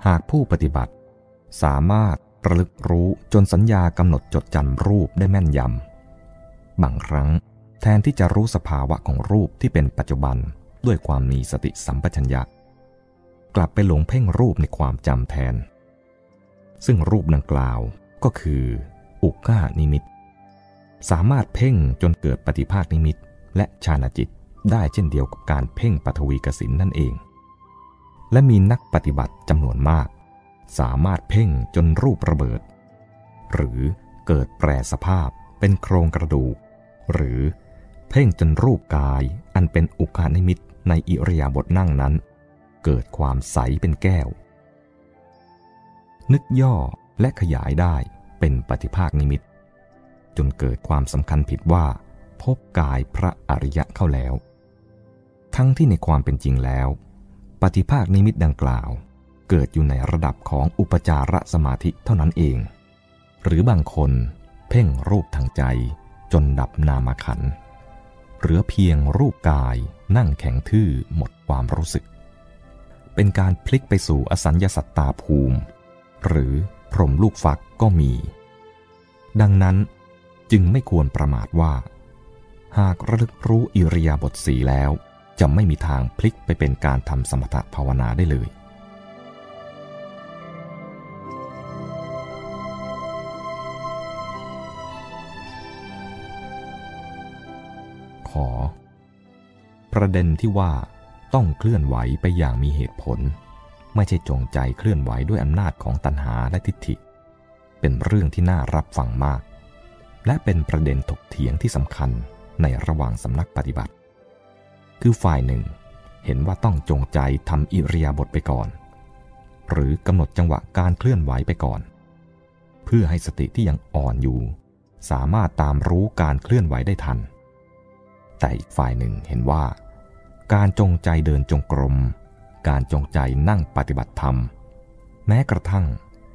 C: หากผู้ปฏิบัติ สามารถระลึกรู้จนสัญญากำหนดจดจำรูปได้แม่นยำ บางครั้งแทนที่จะรู้สภาวะของรูปที่เป็นปัจจุบันด้วยความมีสติสัมปชัญญะ กลับไปหลงเพ่งรูปในความจำแทน ซึ่งรูปดังกล่าวก็คือ อุกขานิมิต สามารถเพ่งจนเกิดปฏิภาคนิมิตและชาณจิตได้เช่นเดียวกับการเพ่งปฐวีกสินนั่นเอง และมีนักปฏิบัติจำนวนมาก สามารถเพ่งจนรูประเบิด หรือเกิดแปรสภาพเป็นโครงกระดูก หรือเพ่งจนรูปกายอันเป็นอุคานิมิตในอิริยาบถนั่งนั้น เกิดความใสเป็นแก้ว นึกย่อและขยายได้เป็นปฏิภาคนิมิต จนเกิดความสำคัญผิดว่า พบกายพระอริยะเข้าแล้ว ทั้งที่ในความเป็นจริงแล้ว ปฏิภาคนิมิตดังกล่าว เกิดอยู่ในระดับของอุปจารสมาธิเท่านั้นเอง หรือบางคนเพ่งรูปทางใจจนดับนามขัน เหลือเพียงรูปกายนั่งแข็งทื่อหมดความรู้สึก เป็นการพลิกไปสู่อสัญญาสัตตาภูมิ หรือพรมลูกฟักก็มี ดังนั้นจึงไม่ควรประมาทว่า หากระลึกรู้อิริยาบถสีแล้ว จะไม่มีทางพลิกไปเป็นการทำสมถภาวนาได้เลย ขอ ประเด็นที่ว่าต้องเคลื่อนไหวไปอย่างมีเหตุผล ไม่ใช่จงใจเคลื่อนไหวด้วยอำนาจของตัณหาและทิฏฐิ เป็นเรื่องที่น่ารับฟังมาก และเป็นประเด็นถกเถียงที่สำคัญในระหว่างสำนักปฏิบัติ คือฝ่ายหนึ่ง เห็นว่าต้องจงใจทำอิริยาบถไปก่อน หรือกำหนดจังหวะการเคลื่อนไหวไปก่อน เพื่อให้สติที่ยังอ่อนอยู่ สามารถตามรู้การเคลื่อนไหวได้ทัน แต่อีกฝ่ายหนึ่งเห็นว่า การจงใจเดินจงกรม การจงใจนั่งปฏิบัติธรรม แม้กระทั่ง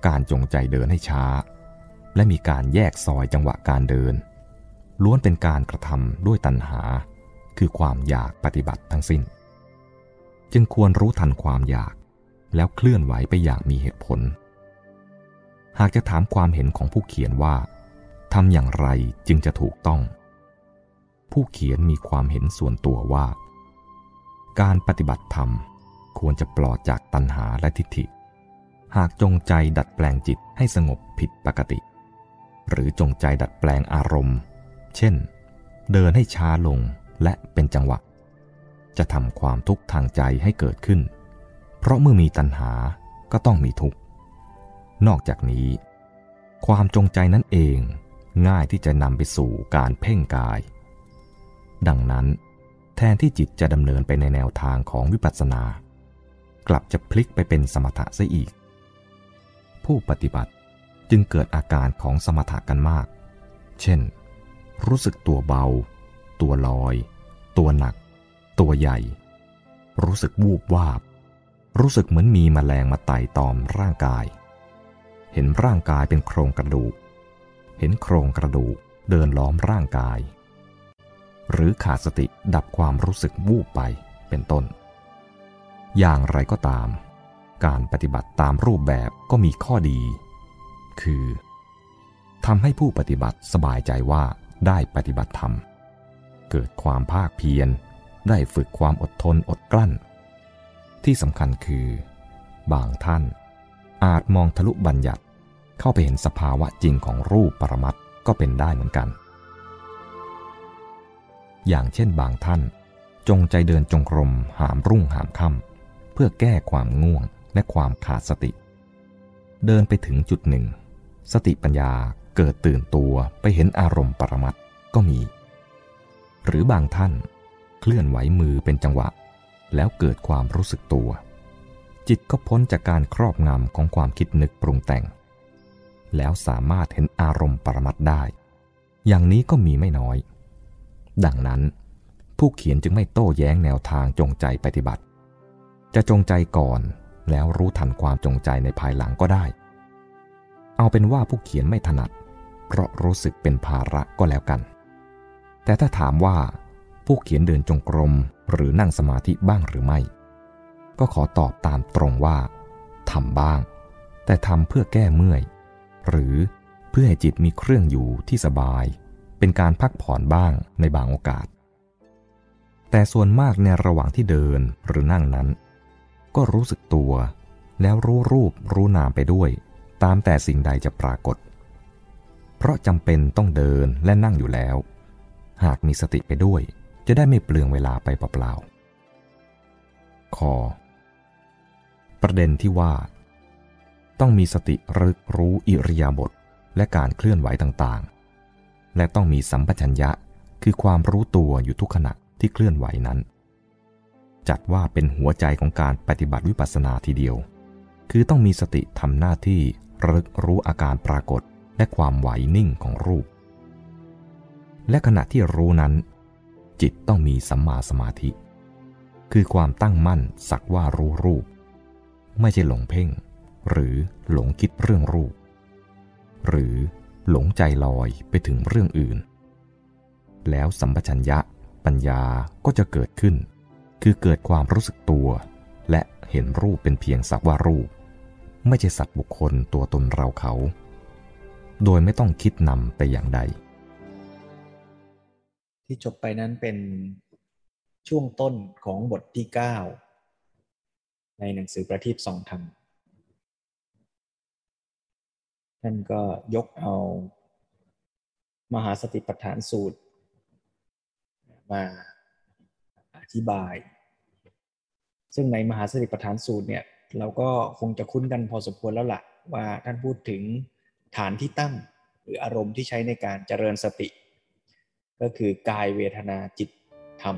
C: การจงใจเดินให้ช้า และมีการแยกซอยจังหวะการเดินล้วนเป็นการกระทำด้วยตัณหา คือความอยากปฏิบัติทั้งสิ้น จึงควรรู้ทันความอยากแล้วเคลื่อนไหวไปอย่างมีเหตุผล หากจะถามความเห็นของผู้เขียนว่าทำอย่างไรจึงจะถูกต้อง ผู้เขียนมีความเห็นส่วนตัวว่า การปฏิบัติธรรมควรจะปลอดจากตัณหาและทิฏฐิ หากจงใจดัดแปลงจิตให้สงบผิดปกติ หรือจงใจดัดแปลงอารมณ์ เช่น เดินให้ช้าลง และเป็นจังหวะ จะทำความทุกข์ทางใจให้เกิดขึ้น เพราะเมื่อมีตัณหาก็ต้องมีทุกข์ นอกจากนี้ ความจงใจนั่นเองง่ายที่จะนำไปสู่การเพ่งกาย ดังนั้น แทนที่จิตจะดำเนินไปในแนวทางของวิปัสสนา กลับจะพลิกไปเป็นสมถะซะอีก ผู้ปฏิบัติจึงเกิดอาการของสมถะกันมาก เช่น รู้สึกตัวเบา ตัวลอย ตัวหนัก ตัวใหญ่ รู้สึกวูบวาบ รู้สึกเหมือนมีมแมลงมาไต่ตอมร่างกาย เห็นร่างกายเป็นโครงกระดูก เห็นโครงกระดูกเดินล้อมร่างกาย หรือขาดสติดับความรู้สึกวูบไปเป็นต้น อย่างไรก็ตาม การปฏิบัติตามรูปแบบก็มีข้อดี คือทำให้ผู้ปฏิบัติสบายใจว่าได้ปฏิบัติธรรม เกิดความภาคเพียร ได้ฝึกความอดทนอดกลั้น ที่สำคัญคือ บางท่านอาจมองทะลุบัญญัติเข้าไปเห็นสภาวะจริงของรูปปรมัตก็เป็นได้เหมือนกัน อย่างเช่นบางท่าน จงใจเดินจงกรมหามรุ่งหามค่ำเพื่อแก้ความง่วงและความขาดสติ เดินไปถึงจุดหนึ่ง สติปัญญาเกิดตื่นตัวไปเห็นอารมณ์ปรมัตก็มี หรือบางท่าน เคลื่อนไหวมือเป็นจังหวะ แล้วเกิดความรู้สึกตัว จิตก็พ้นจากการครอบงำของความคิดนึกปรุงแต่ง แล้วสามารถเห็นอารมณ์ปรมัตได้ อย่างนี้ก็มีไม่น้อย ดังนั้นผู้เขียนจึงไม่โต้แย้งแนวทางจงใจปฏิบัติ จะจงใจก่อนแล้วรู้ทันความจงใจในภายหลังก็ได้ เอาเป็นว่าผู้เขียนไม่ถนัด เพราะรู้สึกเป็นภาระก็แล้วกัน แต่ถ้าถามว่าผู้เขียนเดินจงกรมหรือนั่งสมาธิบ้างหรือไม่ ก็ขอตอบตามตรงว่าทำบ้าง แต่ทำเพื่อแก้เมื่อย หรือเพื่อให้จิตมีเครื่องอยู่ที่สบาย เป็นการพักผ่อนบ้างในบางโอกาส แต่ส่วนมากในระหว่างที่เดินหรือนั่งนั้น ก็รู้สึกตัวแล้วรู้รูปรู้นามไปด้วย ตามแต่สิ่งใดจะปรากฏ เพราะจำเป็นต้องเดินและนั่งอยู่แล้ว หากมีสติไปด้วย จะได้ไม่เปลืองเวลาไปเปล่าๆคอประเด็นที่ว่า ต้องมีสติรึกรู้อิริยาบถและการเคลื่อนไหวต่างๆ และต้องมีสัมปชัญญะคือความรู้ตัวอยู่ทุกขณะที่เคลื่อนไหวนั้น จัดว่าเป็นหัวใจของการปฏิบัติวิปัสสนาทีเดียว คือต้องมีสติทำหน้าที่รึกรู้อาการปรากฏและความไหวนิ่งของรูป และขณะที่รู้นั้น จิตต้องมีสัมมาสมาธิ คือความตั้งมั่นสักว่ารู้รูป ไม่ใช่หลงเพ่ง หรือหลงคิดเรื่องรูป หรือหลงใจลอยไปถึงเรื่องอื่น แล้วสัมปชัญญะปัญญาก็จะเกิดขึ้น คือเกิดความรู้สึกตัว และเห็นรูปเป็นเพียงสักว่ารูป ไม่ใช่สัตว์บุคคลตัวตนเราเขา โดยไม่ต้องคิดนำแต่อย่างใด
B: ที่จบไปนั้นเป็นช่วงต้นของบทที่ 9 ในหนังสือประทีปสองธรรม ท่านก็ยกเอามหาสติปัฏฐานสูตร มาอธิบาย ซึ่งในมหาสติปัฏฐานสูตรเนี่ยเราก็คงจะคุ้นกันพอสมควรแล้วละ่ะว่าท่านพูดถึงฐานที่ตั้งหรืออารมณ์ที่ใช้ในการเจริญสติ ก็คือกายเวทนาจิตธรรม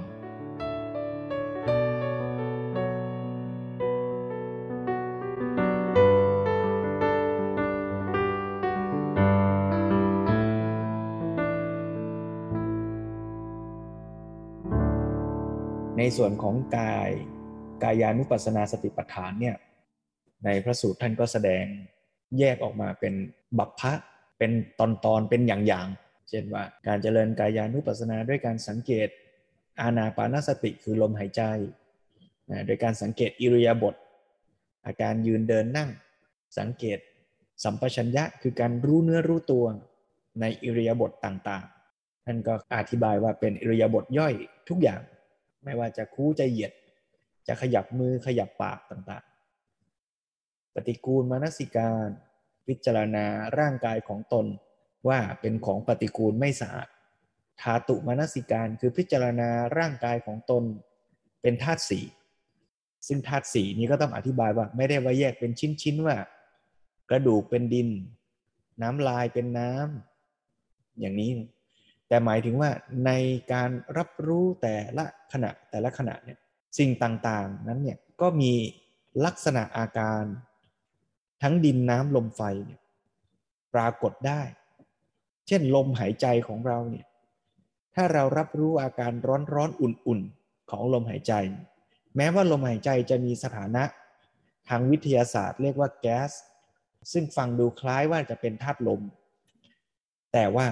B: ในส่วนของกายกายานุปัสสนาสติปัฏฐานเนี่ยในพระสูตรท่านก็แสดงแยกออกมาเป็นบัพพะเป็นตอนตอนเป็นอย่างๆ เช่นว่าการเจริญกายานุปัสสนาด้วยการสังเกตอาณาปานสติคือลมหายใจโดยการสังเกตอิริยาบถอาการยืนเดินนั่ง สังเกตสัมปชัญญะคือการรู้เนื้อรู้ตัวในอิริยาบถต่างๆ ท่านก็อธิบายว่าเป็นอิริยาบถย่อยทุกอย่าง ไม่ว่าจะคู่จะเหยียด จะขยับมือขยับปากต่างๆ ปฏิกูลมานสิการ พิจารณาร่างกายของตน ว่าเป็นของปฏิกูลไม่สะอาดธาตุมนสิการคือพิจารณาร่างกายของตนเป็นธาตุสีซึ่งธาตุสีนี้ก็ต้องอธิบายว่าไม่ได้ว่าแยกเป็นชิ้นๆว่า กระดูกเป็นดิน น้ำลายเป็นน้ำอย่างนี้ แต่หมายถึงว่าในการรับรู้แต่ละขณะแต่ละขณะเนี่ยสิ่งต่างๆนั้นเนี่ยก็มีลักษณะอาการ ทั้งดินน้ำลมไฟเนี่ยปรากฏได้ เช่นลมหายใจของเราเนี่ยถ้าเรารับรู้อาการร้อนร้อนอุ่นๆ ของลมหายใจ แม้ว่าลมหายใจจะมีสถานะ ทางวิทยาศาสตร์เรียกว่าแก๊สซึ่งฟังดูคล้ายว่าจะเป็นธาตุลม แต่ว่า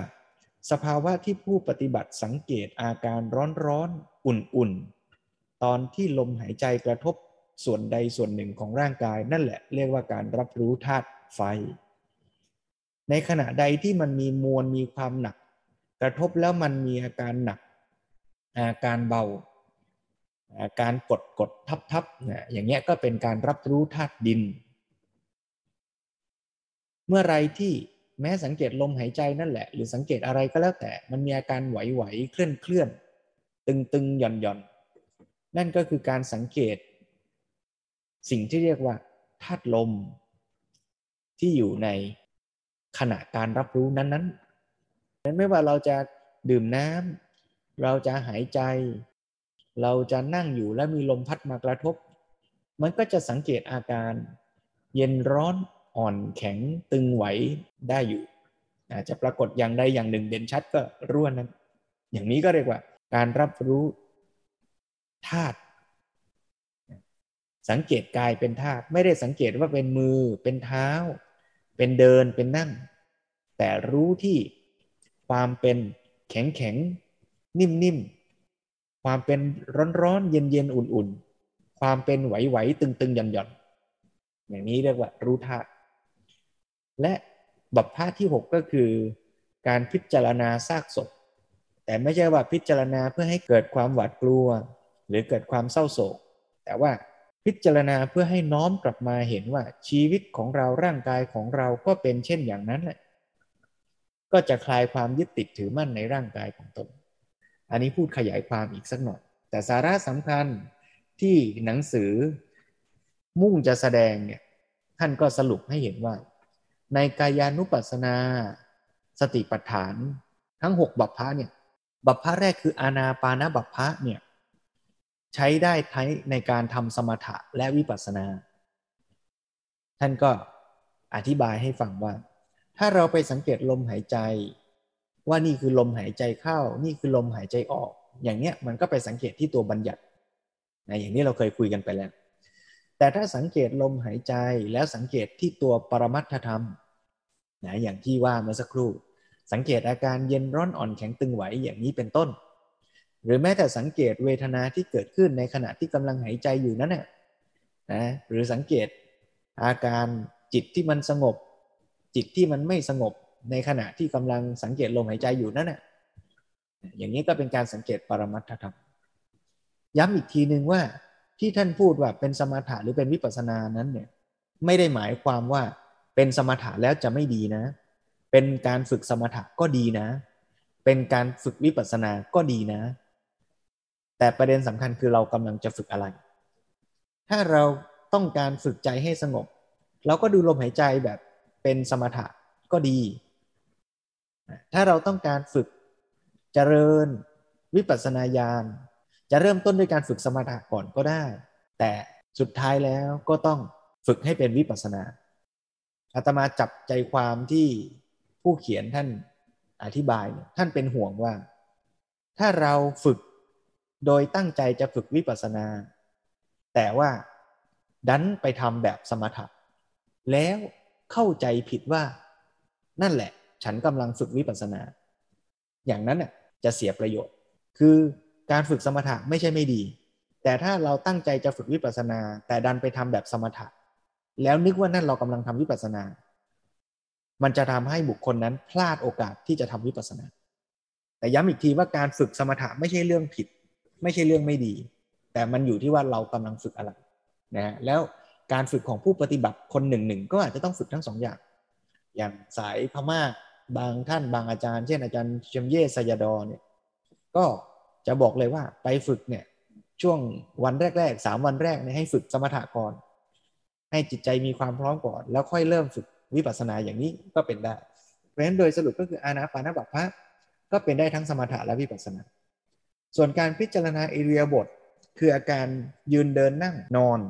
B: สภาวะที่ผู้ปฏิบัติสังเกตอาการร้อนๆอุ่นๆ ตอนที่ลมหายใจกระทบส่วนใดส่วนหนึ่งของร่างกายนั่นแหละเรียกว่าการรับรู้ธาตุไฟ ในขณะใดที่มันมีมวลมีความหนัก กระทบแล้วมันมีอาการหนัก อาการเบา อาการกดกดทับทับนะอย่างเงี้ยก็เป็นการรับรู้ธาตุดิน เมื่อไรที่แม้สังเกตลมหายใจนั่นแหละ หรือสังเกตอะไรก็แล้วแต่มันมีอาการไหวๆเคลื่อนเคลื่อนตึงตึงหย่อนหย่อนนั่นก็คือการสังเกต สิ่งที่เรียกว่าธาตุลม ที่อยู่ใน ขณะการรับรู้นั้นนั้นนั้นไม่ว่าเราจะดื่มน้ำเราจะหายใจ เราจะนั่งอยู่แล้วมีลมพัดมากระทบ มันก็จะสังเกตอาการ เย็นร้อนอ่อนแข็งตึงไหวได้อยู่ อาจจะปรากฏอย่างใดอย่างหนึ่งเด่นชัดก็ร่วนนั้น อย่างนี้ก็เรียกว่า การรับรู้ธาตุสังเกตกายเป็นธาตุไม่ได้สังเกตว่าเป็นมือเป็นเท้า เป็นเดินเป็นนั่ง แต่รู้ที่ความเป็นแข็งแข็งนิ่มนิ่มความเป็นร้อนๆเย็นๆอุ่นๆความเป็นไหวๆตึงๆหย่อนๆอนอย่างนี้เรียกว่ารู้ธาตุและบัพพะที่ 6 ก็คือ การพิจารณาซากศพ แต่ไม่ใช่ว่าพิจารณาเพื่อให้เกิดความหวาดกลัว หรือเกิดความเศร้าโศก แต่ว่า พิจารณาเพื่อให้น้อมกลับมาเห็นว่าชีวิตของเราร่างกายของเราก็เป็นเช่นอย่างนั้นแหละ ก็จะคลายความยึดติดถือมั่นในร่างกายของตน อันนี้พูดขยายความอีกสักหน่อย แต่สาระสำคัญที่หนังสือมุ่งจะแสดงเนี่ยท่านก็สรุปให้เห็นว่า ในกายานุปัสสนา สติปัฏฐานทั้งหกบัพพะเนี่ย บัพพะแรกคืออานาปานาบัพพะเนี่ย ใช้ได้ทั้งในการทำสมถะและวิปัสสนา ท่านก็อธิบายให้ฟังว่า ถ้าเราไปสังเกตลมหายใจ ว่านี่คือลมหายใจเข้า นี่คือลมหายใจออก อย่างเนี้ยมันก็ไปสังเกตที่ตัวบัญญัตินะอย่างนี้เราเคยคุยกันไปแล้ว แต่ถ้าสังเกตลมหายใจแล้วสังเกตที่ตัวปรมัตถธรรมนะอย่างที่ว่าเมื่อสักครู่ สังเกตอาการเย็นร้อนอ่อนแข็งตึงไหวอย่างนี้เป็นต้น หรือแม้แต่สังเกตเวทนาที่เกิดขึ้นในขณะที่กำลังหายใจอยู่นั้นนะนะหรือสังเกตอาการจิตที่มันสงบ จิตที่มันไม่สงบในขณะที่กำลังสังเกตลมหายใจอยู่นั่นนะอย่างนี้ก็เป็นการสังเกตปรมัตถธรรม ย้ำอีกทีหนึ่งว่าที่ท่านพูดว่าเป็นสมถะหรือเป็นวิปัสสนานั้นเนี่ยไม่ได้หมายความว่าเป็นสมถะแล้วจะไม่ดีนะ เป็นการฝึกสมถะก็ดีนะ เป็นการฝึกวิปัสสนาก็ดีนะ แต่ประเด็นสำคัญคือเรากำลังจะฝึกอะไร ถ้าเราต้องการฝึกใจให้สงบ เราก็ดูลมหายใจแบบเป็นสมถะก็ดี ถ้าเราต้องการฝึกเจริญวิปัสสนาญาณจะเริ่มต้นด้วยการฝึกสมถะก่อนก็ได้ แต่สุดท้ายแล้วก็ต้องฝึกให้เป็นวิปัสสนาอาตมาจับใจความที่ผู้เขียนท่านอธิบาย ท่านเป็นห่วงว่า ถ้าเราฝึก โดยตั้งใจจะฝึกวิปัสสนา แต่ว่าดันไปทำแบบสมถะ แล้วเข้าใจผิดว่า นั่นแหละ ฉันกำลังฝึกวิปัสสนา อย่างนั้นน่ะจะเสียประโยชน์ คือการฝึกสมถะไม่ใช่ไม่ดี แต่ถ้าเราตั้งใจจะฝึกวิปัสสนา แต่ดันไปทำแบบสมถะ แล้วนึกว่านั่นเรากำลังทำวิปัสสนา มันจะทำให้บุคคลนั้นพลาดโอกาสที่จะทำวิปัสสนา แต่ย้ำอีกทีว่าการฝึกสมถะไม่ใช่เรื่องผิด ไม่ใช่เรื่องไม่ดี แต่มันอยู่ที่ว่าเรากำลังฝึกอะไรนะแล้วการฝึกของผู้ปฏิบัติคนหนึ่งหนึ่งก็อาจจะต้องฝึกทั้งสองอย่าง อย่างสายพม่าบางท่านบางอาจารย์ เช่นอาจารย์เชมเย่สยดอเนี่ยก็จะบอกเลยว่าไปฝึกเนี่ยช่วงวันแรกๆสามวันแรกเนี่ยให้ฝึกสมถะก่อนให้จิตใจมีความพร้อมก่อน แล้วค่อยเริ่มฝึกวิปัสสนาอย่างนี้ก็เป็นได้ เพราะฉะนั้นโดยสรุปก็คืออานาปานาบัพพะก็เป็นได้ทั้งสมถะและวิปัสสนา ส่วนการพิจารณาอิเรียบทคืออาการยืนเดินนั่งนอน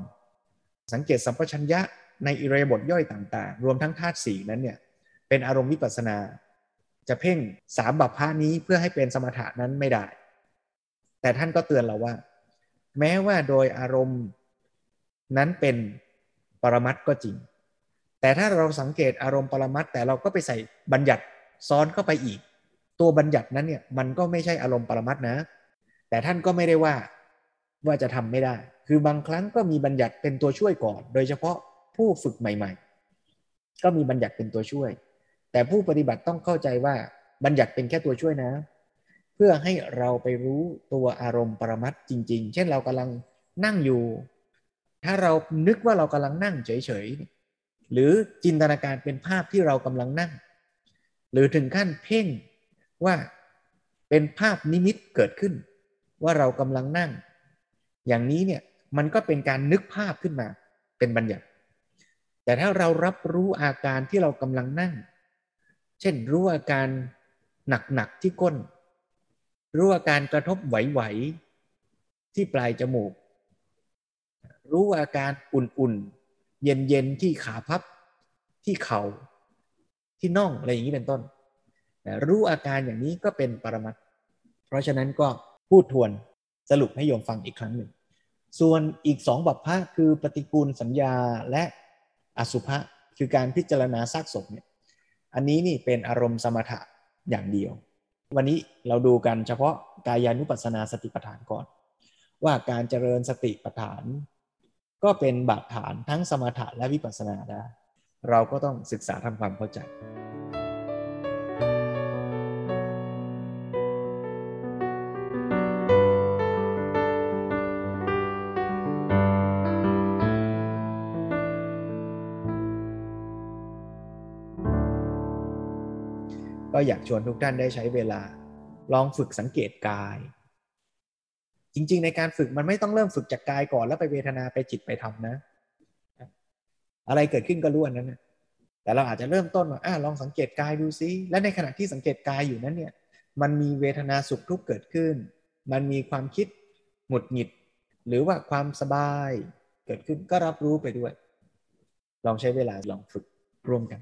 B: สังเกตสัมปชัญญะในอิเรียบทย่อยต่างๆ รวมทั้งธาตุสีนั้นเนี่ยเป็นอารมณ์วิปัสนา จะเพ่งสามบัพพานี้เพื่อให้เป็นสมถะนั้นไม่ได้ แต่ท่านก็เตือนเราว่า แม้ว่าโดยอารมณ์นั้นเป็นปรมัตก็จริง แต่ถ้าเราสังเกตอารมณ์ปรมัตแต่เราก็ไปใส่บัญญัติซ้อนเข้าไปอีก ตัวบัญญัตินั้นเนี่ยมันก็ไม่ใช่อารมณ์ปรมัตนะ แต่ท่านก็ไม่ได้ว่าว่าจะทำไม่ได้ คือบางครั้งก็มีบัญญัติเป็นตัวช่วยก่อน โดยเฉพาะผู้ฝึกใหม่ ๆ ก็มีบัญญัติเป็นตัวช่วย แต่ผู้ปฏิบัติต้องเข้าใจว่าบัญญัติเป็นแค่ตัวช่วยนะ เพื่อให้เราไปรู้ตัวอารมณ์ปรมัตจริง ๆ เช่นเรากำลังนั่งอยู่ ถ้าเรานึกว่าเรากำลังนั่งเฉยๆหรือจินตนาการเป็นภาพที่เรากำลังนั่ง หรือถึงขั้นเพ่งว่าเป็นภาพนิมิตเกิดขึ้น ว่าเรากำลังนั่ง อย่างนี้เนี่ยมันก็เป็นการนึกภาพขึ้นมาเป็นบัญญัติ แต่ถ้าเรารับรู้อาการที่เรากำลังนั่ง เช่นรู้อาการหนักๆที่ก้น รู้อาการกระทบไหวๆที่ปลายจมูก รู้อาการอุ่นๆ เย็นๆ ที่ขาพับที่เขา่าที่น่องอะไรอย่างนี้เป็นต้น รู้อาการอย่างนี้ก็เป็นปรมัตเพราะฉะนั้นก็ พูดทวนสรุปให้โยมฟังอีกครั้งหนึ่ง ส่วนอีกสองบัพพะคือปฏิกูลสัญญาและอสุภะคือการพิจารณาซากศพเนี่ยอันนี้นี่เป็นอารมณ์สมถะอย่างเดียว วันนี้เราดูกันเฉพาะกายานุปัสสนาสติปัฏฐานก่อน ว่าการเจริญสติปัฏฐาน ก็เป็นบาดฐานทั้งสมถะและวิปัสสนาได้เราก็ต้องศึกษาทำความเข้าใจ อยากชวนทุกท่านได้ใช้เวลา ลองฝึกสังเกตกาย จริง ๆ ในการฝึกมันไม่ต้องเริ่มฝึกจากกายก่อนแล้วไปเวทนาไปจิตไปทำนะ อะไรเกิดขึ้นก็รู้อันนั้นนะแต่เราอาจจะเริ่มต้นว่าอ่าลองสังเกตกายดูซิ และในขณะที่สังเกตกายอยู่นั้นเนี่ย มันมีเวทนาสุขทุกข์เกิดขึ้น มันมีความคิดหงุดหงิด หรือว่าความสบาย เกิดขึ้นก็รับรู้ไปด้วย ลองใช้เวลาลองฝึกร่วมกัน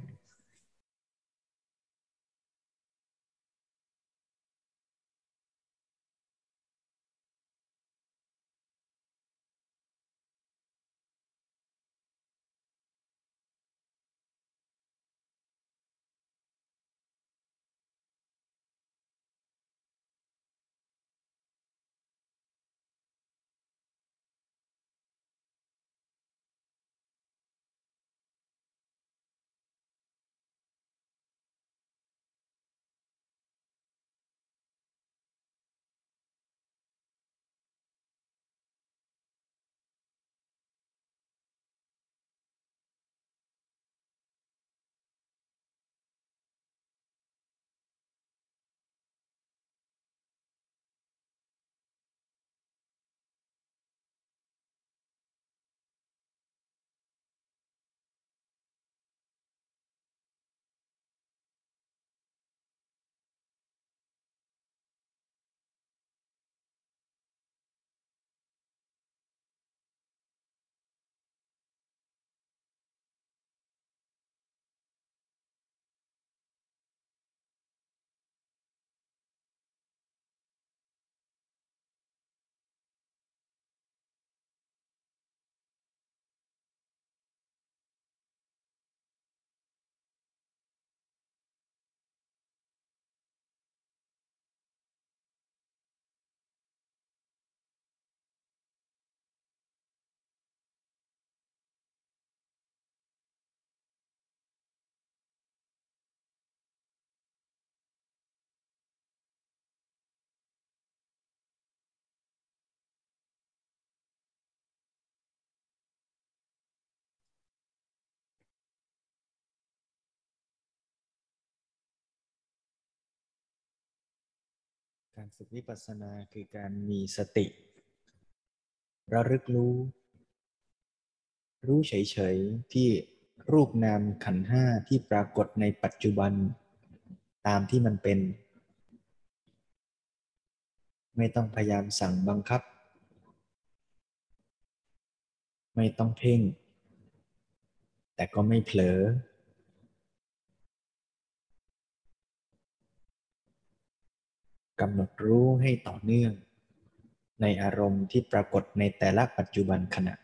B: การฝึกวิปัสสนาคือการมีสติ ระลึกรู้ รู้เฉยๆ ที่รูปนามขันห้าที่ปรากฏในปัจจุบันตามที่มันเป็น ไม่ต้องพยายามสั่งบังคับ ไม่ต้องเพ่ง แต่ก็ไม่เผลอ กำหนดรู้ให้ต่อเนื่อง ในอารมณ์ที่ปรากฏในแต่ละปัจจุบันขณะ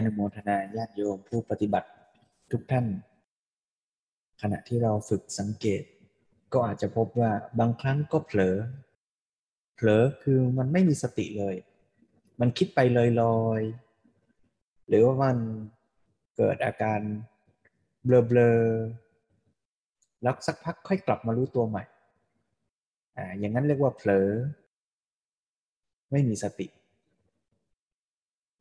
B: อนุโมทนาญาติโยมผู้ปฏิบัติทุกท่าน ขณะที่เราฝึกสังเกต ก็อาจจะพบว่าบางครั้งก็เผลอ เผลอคือมันไม่มีสติเลย มันคิดไปเลยลอยหรือว่ามันเกิดอาการเบลอๆแล้วสักพักค่อยกลับมารู้ตัวใหม่อ่าอย่างนั้นเรียกว่าเผลอ ไม่มีสติ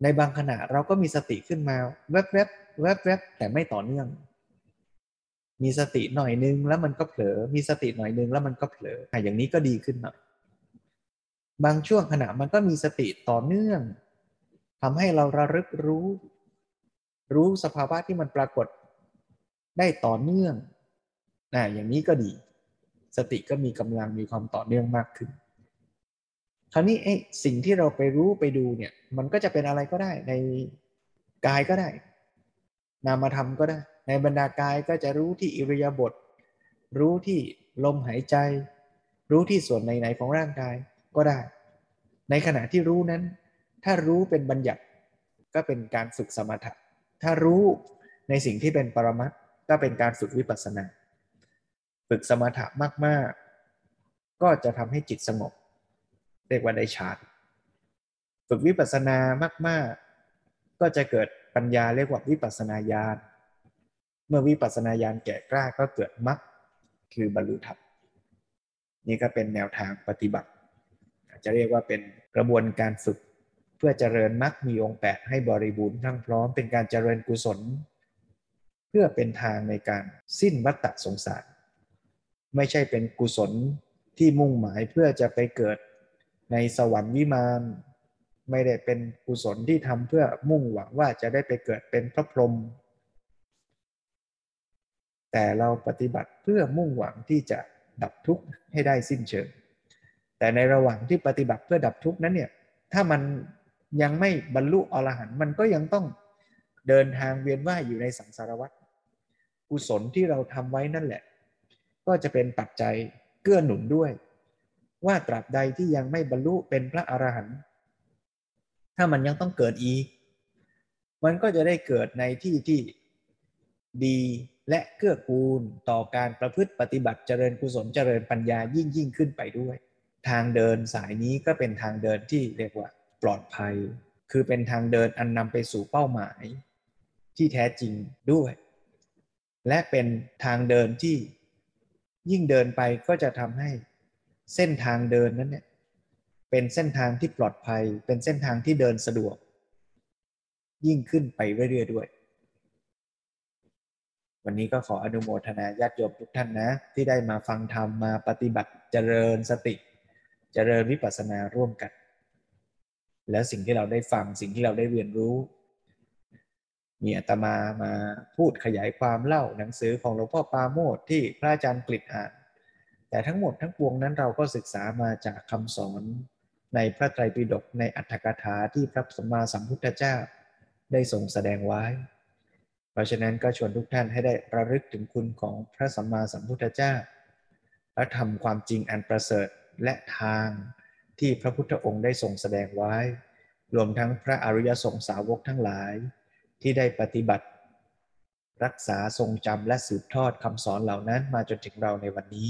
B: ในบางขณะเราก็มีสติขึ้นมาแวบๆแวบๆแต่ไม่ต่อเนื่อง มีสติหน่อยนึงแล้วมันก็เผลอ มีสติหน่อยนึงแล้วมันก็เผลออ่อย่างนี้ก็ดีขึ้นหน่อย บางช่วงขณะมันก็มีสติต่อเนื่องทำให้เราระลึกรู้ รู้สภาวะที่มันปรากฏได้ต่อเนื่องนะอย่างนี้ก็ดี สติก็มีกำลังมีความต่อเนื่องมากขึ้น คราวนี้ไอ้สิ่งที่เราไปรู้ไปดูเนี่ย มันก็จะเป็นอะไรก็ได้ในกายก็ได้ นามธรรมก็ได้ ในบรรดากายก็จะรู้ที่อิริยาบถรู้ที่ลมหายใจ รู้ที่ส่วนไหนๆของร่างกายก็ได้ ในขณะที่รู้นั้น ถ้ารู้เป็นบัญญัติก็เป็นการฝึกสมถะ ถ้ารู้ในสิ่งที่เป็นปรมัตก็เป็นการฝึกวิปัสสนา ฝึกสมถะมากๆ ก็จะทำให้จิตสงบ เรียกว่าได้ฌานฝึกวิปัสสนามาก ๆ ก็จะเกิดปัญญาเรียกว่าวิปัสสนาญาณเมื่อวิปัสสนาญาณแก่กล้าก็เกิดมรรคคือบรรลุธรรมนี่ก็เป็นแนวทางปฏิบัติ จะเรียกว่าเป็นกระบวนการฝึก เพื่อเจริญมรรคมีองค์แปดให้บริบูรณ์ทั้งพร้อมเป็นการเจริญกุศล เพื่อเป็นทางในการสิ้นวัฏสงสาร ไม่ใช่เป็นกุศลที่มุ่งหมายเพื่อจะไปเกิด ในสวรรค์วิมานไม่ได้เป็นกุศลที่ทำเพื่อมุ่งหวังว่าจะได้ไปเกิดเป็นพระพรหมแต่เราปฏิบัติเพื่อมุ่งหวังที่จะดับทุกข์ให้ได้สิ้นเชิง แต่ในระหว่างที่ปฏิบัติเพื่อดับทุกข์นั้นเนี่ยถ้ามันยังไม่บรรลุอรหันต์มันก็ยังต้องเดินทางเวียนว่ายอยู่ในสังสารวัฏกุศลที่เราทำไว้นั่นแหละ ก็จะเป็นปัจจัยเกื้อหนุนด้วย ว่าตราบใดที่ยังไม่บรรลุเป็นพระอรหันต์ถ้ามันยังต้องเกิดอีก มันก็จะได้เกิดในที่ที่ดีและเกื้อกูลต่อการประพฤติปฏิบัติเจริญกุศลเจริญปัญญายิ่งยิ่งขึ้นไปด้วย ทางเดินสายนี้ก็เป็นทางเดินที่เรียกว่าปลอดภัย คือเป็นทางเดินอันนำไปสู่เป้าหมาย ที่แท้จริงด้วย และเป็นทางเดินที่ยิ่งเดินไปก็จะทำให้ เส้นทางเดินนั้นเนี่ยเป็นเส้นทางที่ปลอดภัย เป็นเส้นทางที่เดินสะดวก ยิ่งขึ้นไปเรื่อยๆด้วย วันนี้ก็ขออนุโมทนาญาติโยมทุกท่านนะ ที่ได้มาฟังธรรมมาปฏิบัติเจริญสติ เจริญวิปัสสนาร่วมกัน แล้วสิ่งที่เราได้ฟังสิ่งที่เราได้เรียนรู้ มีอาตมามาพูดขยายความเล่าหนังสือของหลวงพ่อปาโมดที่พระอาจารย์กฤษอ่าน แต่ทั้งหมดทั้งปวงนั้นเราก็ศึกษามาจากคำสอนในพระไตรปิฎกในอัตถกถาที่พระสัมมาสัมพุทธเจ้าได้ทรงแสดงไว้ เพราะฉะนั้นก็ชวนทุกท่านให้ได้ระลึกถึงคุณของพระสัมมาสัมพุทธเจ้า และทำความจริงอันประเสริฐและทางที่พระพุทธองค์ได้ทรงแสดงไว้ รวมทั้งพระอริยสงสาวกทั้งหลาย ที่ได้ปฏิบัติ รักษาทรงจำและสืบทอดคำสอนเหล่านั้นมาจนถึงเราในวันนี้